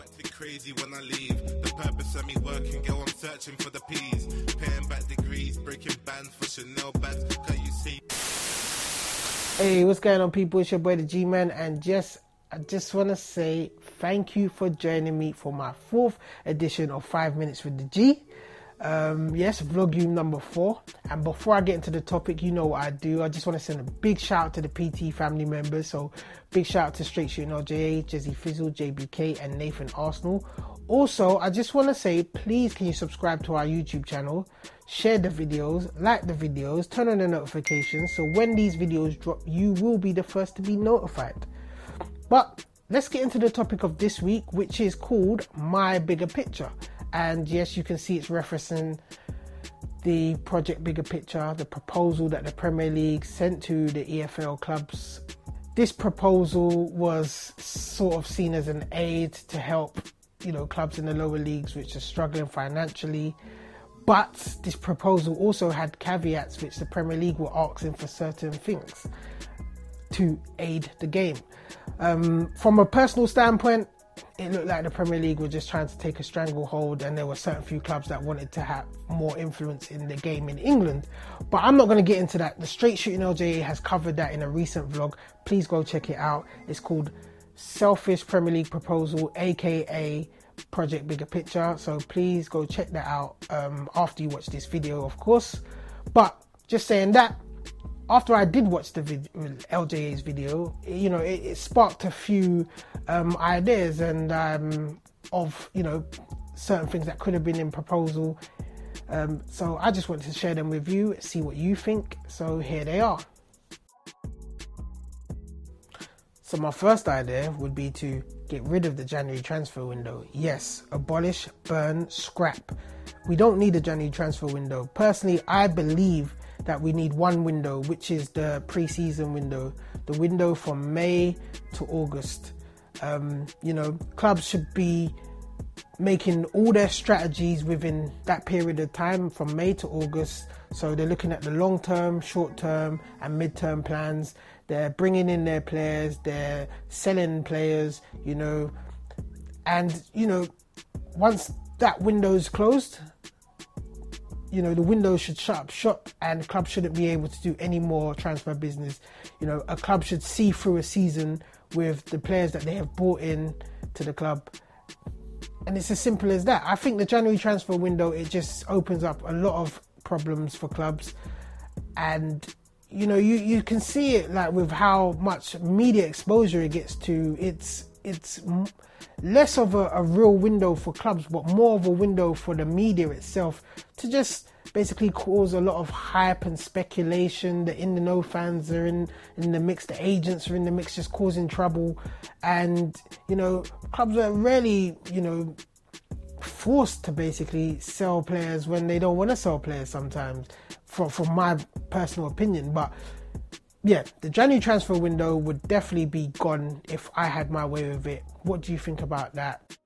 acting crazy when I leave. The purpose of me working, girl, I'm searching for the P's. Paying back degrees, breaking bands for Chanel bags. Can you see? Hey, what's going on, people? It's your boy, the G Man, and just I just want to say thank you for joining me for my fourth edition of Five Minutes with the G. Um, yes, vlog you number four. And before I get into the topic, you know what I do. I just want to send a big shout out to the PT family members. So, big shout out to Straight Shooting LJA, Jezzy Fizzle, JBK, and Nathan Arsenal. Also, I just want to say, please, can you subscribe to our YouTube channel, share the videos, like the videos, turn on the notifications so when these videos drop, you will be the first to be notified. But let's get into the topic of this week, which is called My Bigger Picture. And yes, you can see it's referencing the project bigger picture, the proposal that the Premier League sent to the EFL clubs. This proposal was sort of seen as an aid to help, you know, clubs in the lower leagues which are struggling financially. But this proposal also had caveats which the Premier League were asking for certain things to aid the game. Um, from a personal standpoint, it looked like the Premier League were just trying to take a stranglehold, and there were certain few clubs that wanted to have more influence in the game in England. But I'm not going to get into that. The Straight Shooting LJA has covered that in a recent vlog. Please go check it out. It's called Selfish Premier League Proposal, aka Project Bigger Picture. So please go check that out um, after you watch this video, of course. But just saying that, after I did watch the vid- LJA's video, you know, it, it sparked a few um, ideas and um, of you know certain things that could have been in proposal. Um, so I just wanted to share them with you, see what you think. So here they are. So my first idea would be to get rid of the January transfer window. Yes, abolish, burn, scrap. We don't need a January transfer window. Personally, I believe that we need one window, which is the pre-season window, the window from May to August. Um, you know, clubs should be making all their strategies within that period of time from May to August. So they're looking at the long term, short term, and mid term plans. They're bringing in their players, they're selling players, you know, and you know, once that window's closed, you know the window should shut up shop and club shouldn't be able to do any more transfer business. You know a club should see through a season with the players that they have brought in to the club. And it's as simple as that. I think the january transfer window it just opens up a lot of problems for clubs. And you know you you can see it like with how much media exposure it gets to. It's it's less of a, a, real window for clubs, but more of a window for the media itself to just basically cause a lot of hype and speculation. The in the know fans are in, in the mix, the agents are in the mix, just causing trouble. And, you know, clubs are really, you know, forced to basically sell players when they don't want to sell players sometimes, from, from my personal opinion. But yeah, the January transfer window would definitely be gone if I had my way with it. What do you think about that?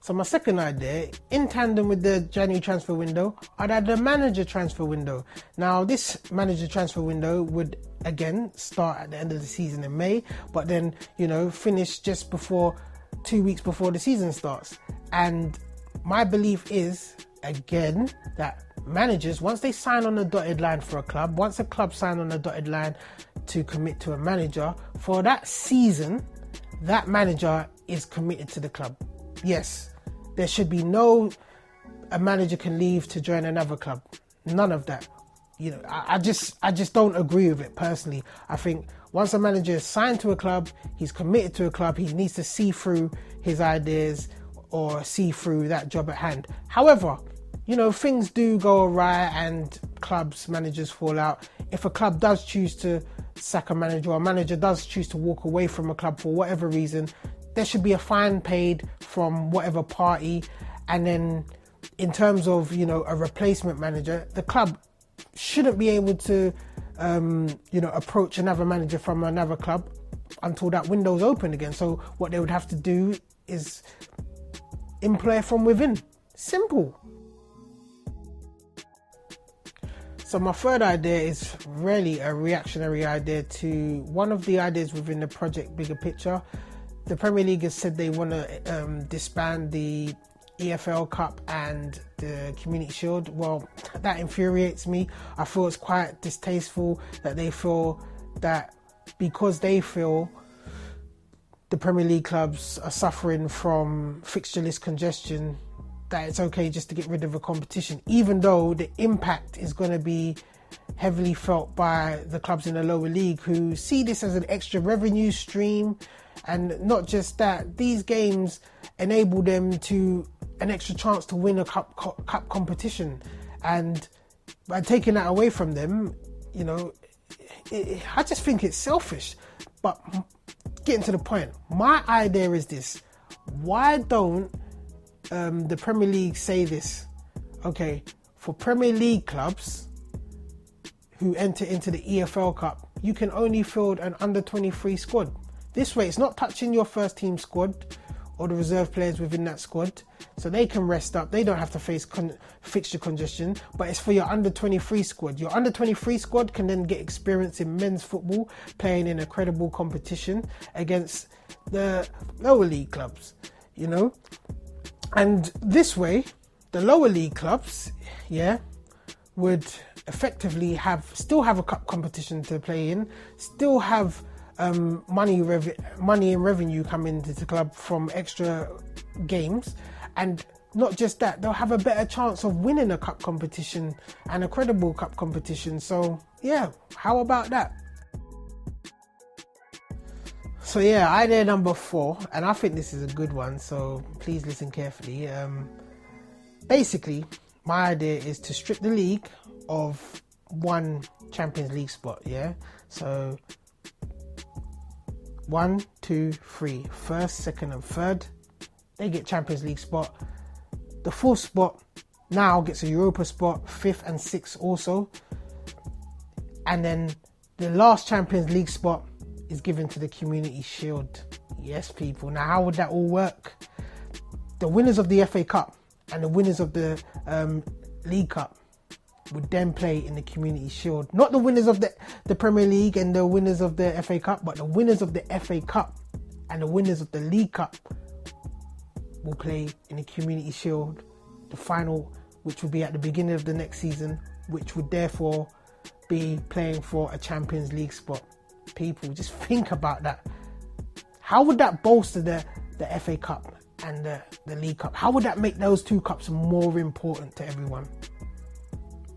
So my second idea, in tandem with the January transfer window, I'd add the manager transfer window. Now this manager transfer window would again start at the end of the season in May, but then you know finish just before two weeks before the season starts. And my belief is again that managers, once they sign on the dotted line for a club, once a club sign on the dotted line to commit to a manager, for that season, that manager is committed to the club. Yes, there should be no a manager can leave to join another club. None of that. You know, I, I just I just don't agree with it personally. I think once a manager is signed to a club, he's committed to a club, he needs to see through his ideas or see through that job at hand. However, you know, things do go awry and clubs, managers fall out. If a club does choose to sack a manager or a manager does choose to walk away from a club for whatever reason, there should be a fine paid from whatever party. And then, in terms of, you know, a replacement manager, the club shouldn't be able to, um, you know, approach another manager from another club until that window's open again. So, what they would have to do is employ from within. Simple. So my third idea is really a reactionary idea to one of the ideas within the project bigger picture. the Premier League has said they want to um, disband the EFL Cup and the Community Shield. Well, that infuriates me. I feel it's quite distasteful that they feel that because they feel the Premier League clubs are suffering from fixture list congestion, that it's okay just to get rid of a competition, even though the impact is going to be heavily felt by the clubs in the lower league who see this as an extra revenue stream. And not just that, these games enable them to an extra chance to win a cup cup competition, and by taking that away from them, you know, it, I just think it's selfish. But getting to the point, my idea is this: why don't um, the Premier League say this? Okay, for Premier League clubs who enter into the EFL Cup, you can only field an under 23 squad. This way, it's not touching your first team squad or the reserve players within that squad, so they can rest up. They don't have to face con- fixture congestion, but it's for your under 23 squad. Your under 23 squad can then get experience in men's football, playing in a credible competition against the lower league clubs, you know. And this way, the lower league clubs, yeah, would effectively have still have a cup competition to play in, still have um, money rev- money and revenue coming to the club from extra games, and not just that, they'll have a better chance of winning a cup competition and a credible cup competition. So yeah, how about that? So yeah, idea number four, and I think this is a good one. So please listen carefully. Um, basically, my idea is to strip the league of one Champions League spot. Yeah, so one, two, three, first, second, and third, they get Champions League spot. The fourth spot now gets a Europa spot, fifth and sixth also. And then the last Champions League spot is given to the Community Shield. Yes, people. Now, how would that all work? The winners of the FA Cup and the winners of the um, League Cup would then play in the Community Shield. Not the winners of the, the Premier League and the winners of the FA Cup, but the winners of the FA Cup and the winners of the League Cup will play in the Community Shield, the final, which will be at the beginning of the next season, which would therefore be playing for a Champions League spot. People, just think about that. How would that bolster the, the FA Cup and the, the League Cup? How would that make those two cups more important to everyone?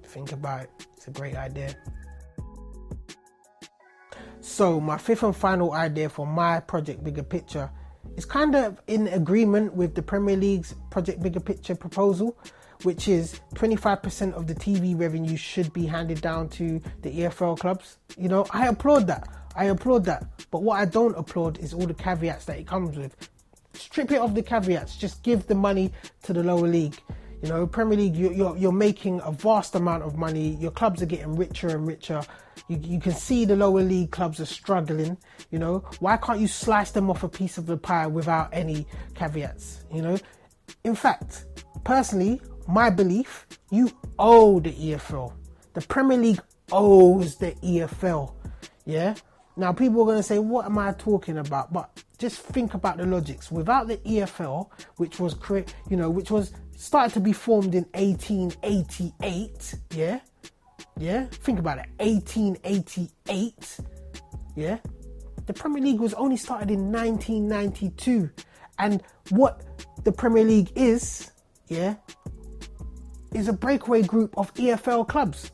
Think about it. It's a great idea. So, my fifth and final idea for my project bigger picture is kind of in agreement with the Premier League's project bigger picture proposal, which is 25% of the TV revenue should be handed down to the EFL clubs. You know, I applaud that. I applaud that. But what I don't applaud is all the caveats that it comes with. Strip it of the caveats, just give the money to the lower league. You know, Premier League, you're, you're, you're, making a vast amount of money. Your clubs are getting richer and richer. You, you can see the lower league clubs are struggling. You know, why can't you slice them off a piece of the pie without any caveats? You know, in fact, personally, my belief, you owe the EFL. The Premier League owes the EFL. Yeah. Now, people are going to say, what am I talking about? But just think about the logics. Without the EFL, which was create, you know, which was started to be formed in 1888. Yeah, yeah. Think about it. 1888. Yeah. The Premier League was only started in 1992, and what the Premier League is, yeah, is a breakaway group of EFL clubs.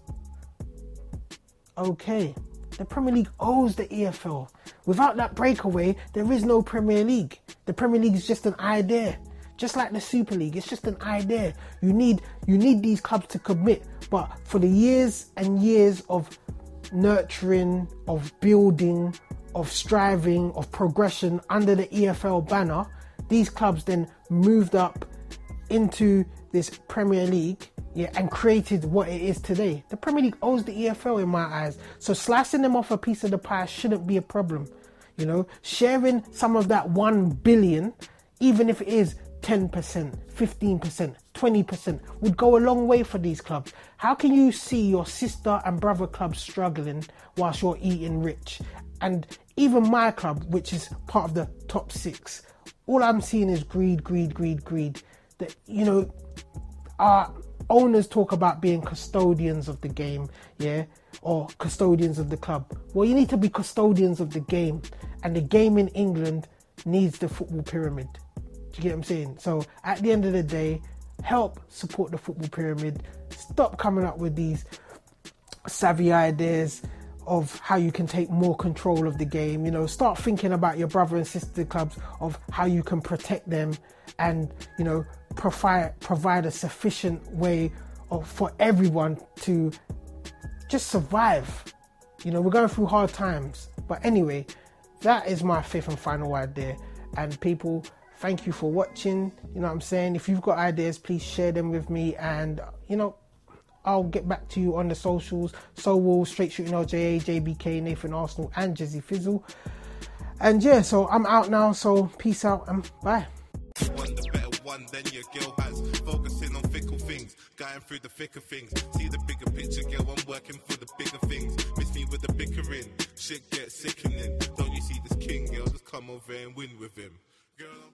Okay. The Premier League owes the EFL. Without that breakaway, there is no Premier League. The Premier League is just an idea. Just like the Super League, it's just an idea. You need you need these clubs to commit. But for the years and years of nurturing, of building, of striving, of progression under the EFL banner, these clubs then moved up into this Premier League yeah, and created what it is today. The Premier League owes the EFL in my eyes. So slicing them off a piece of the pie shouldn't be a problem. You know, sharing some of that 1 billion, even if it is 10%, 15%, 20%, would go a long way for these clubs. How can you see your sister and brother clubs struggling whilst you're eating rich? and even my club, which is part of the top six, all I'm seeing is greed, greed, greed, greed. That you know, our owners talk about being custodians of the game, yeah, or custodians of the club. Well, you need to be custodians of the game, and the game in England needs the football pyramid. Do you get what I'm saying? So at the end of the day, help support the football pyramid. Stop coming up with these savvy ideas of how you can take more control of the game. You know, start thinking about your brother and sister clubs of how you can protect them and, you know, provide provide a sufficient way of, for everyone to just survive. You know, we're going through hard times. But anyway, that is my fifth and final idea. And people, thank you for watching. You know what I'm saying? If you've got ideas, please share them with me and you know, I'll get back to you on the socials. So will Straight Shooting LJA, JBK, Nathan Arsenal, and Jizzy Fizzle. And yeah, so I'm out now. So peace out and bye. One the than your girl has. Focusing on fickle things, going through the thicker things. See the bigger picture, girl. I'm working for the bigger things. Miss me with the bickering, shit gets sickening. Don't you see this king, girl? Just come over and win with him, girl.